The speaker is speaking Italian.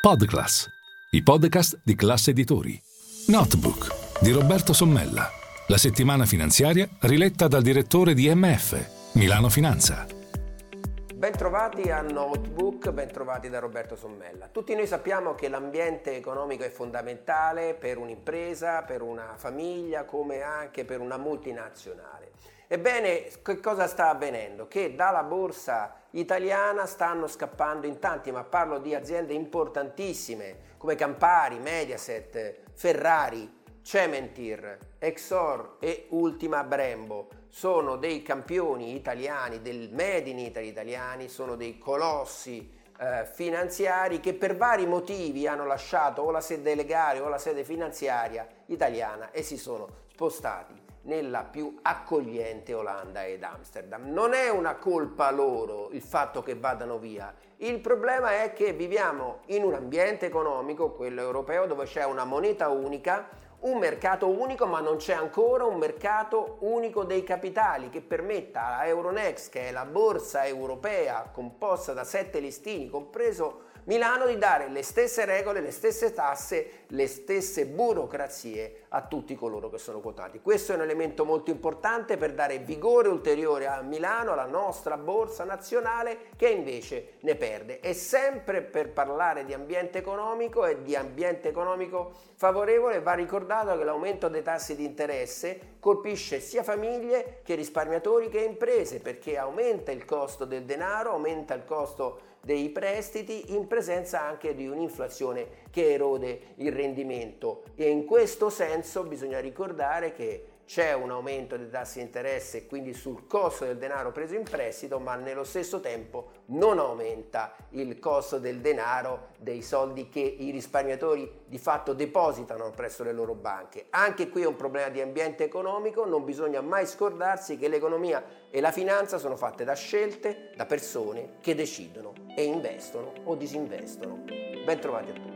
Podclass, i podcast di classe editori. Notebook di Roberto Sommella. La settimana finanziaria riletta dal direttore di MF, Milano Finanza. Bentrovati a Notebook, bentrovati da Roberto Sommella. Tutti noi sappiamo che l'ambiente economico è fondamentale per un'impresa, per una famiglia, come anche per una multinazionale. Ebbene, che cosa sta avvenendo? Che dalla borsa italiana stanno scappando in tanti, ma parlo di aziende importantissime come Campari, Mediaset, Ferrari, Cementir, Exor e Ultima Brembo. Sono dei campioni italiani, del Made in Italy italiani, sono dei colossi eh, finanziari che per vari motivi hanno lasciato o la sede legale o la sede finanziaria italiana e si sono spostati nella più accogliente Olanda ed Amsterdam. Non è una colpa loro il fatto che vadano via, il problema è che viviamo in un ambiente economico, quello europeo, dove c'è una moneta unica, un mercato unico, ma non c'è ancora un mercato unico dei capitali che permetta a Euronext, che è la borsa europea composta da sette listini, compreso Milano di dare le stesse regole, le stesse tasse, le stesse burocrazie a tutti coloro che sono quotati. Questo è un elemento molto importante per dare vigore ulteriore a Milano, alla nostra borsa nazionale che invece ne perde. E sempre per parlare di ambiente economico e di ambiente economico favorevole va ricordato che l'aumento dei tassi di interesse colpisce sia famiglie che risparmiatori che imprese perché aumenta il costo del denaro, aumenta il costo dei prestiti in presenza anche di un'inflazione che erode il rendimento. E in questo senso bisogna ricordare che c'è un aumento dei tassi di interesse e quindi sul costo del denaro preso in prestito, ma nello stesso tempo non aumenta il costo del denaro dei soldi che i risparmiatori di fatto depositano presso le loro banche. Anche qui è un problema di ambiente economico, non bisogna mai scordarsi che l'economia e la finanza sono fatte da scelte, da persone che decidono e investono o disinvestono. Ben trovati a tutti.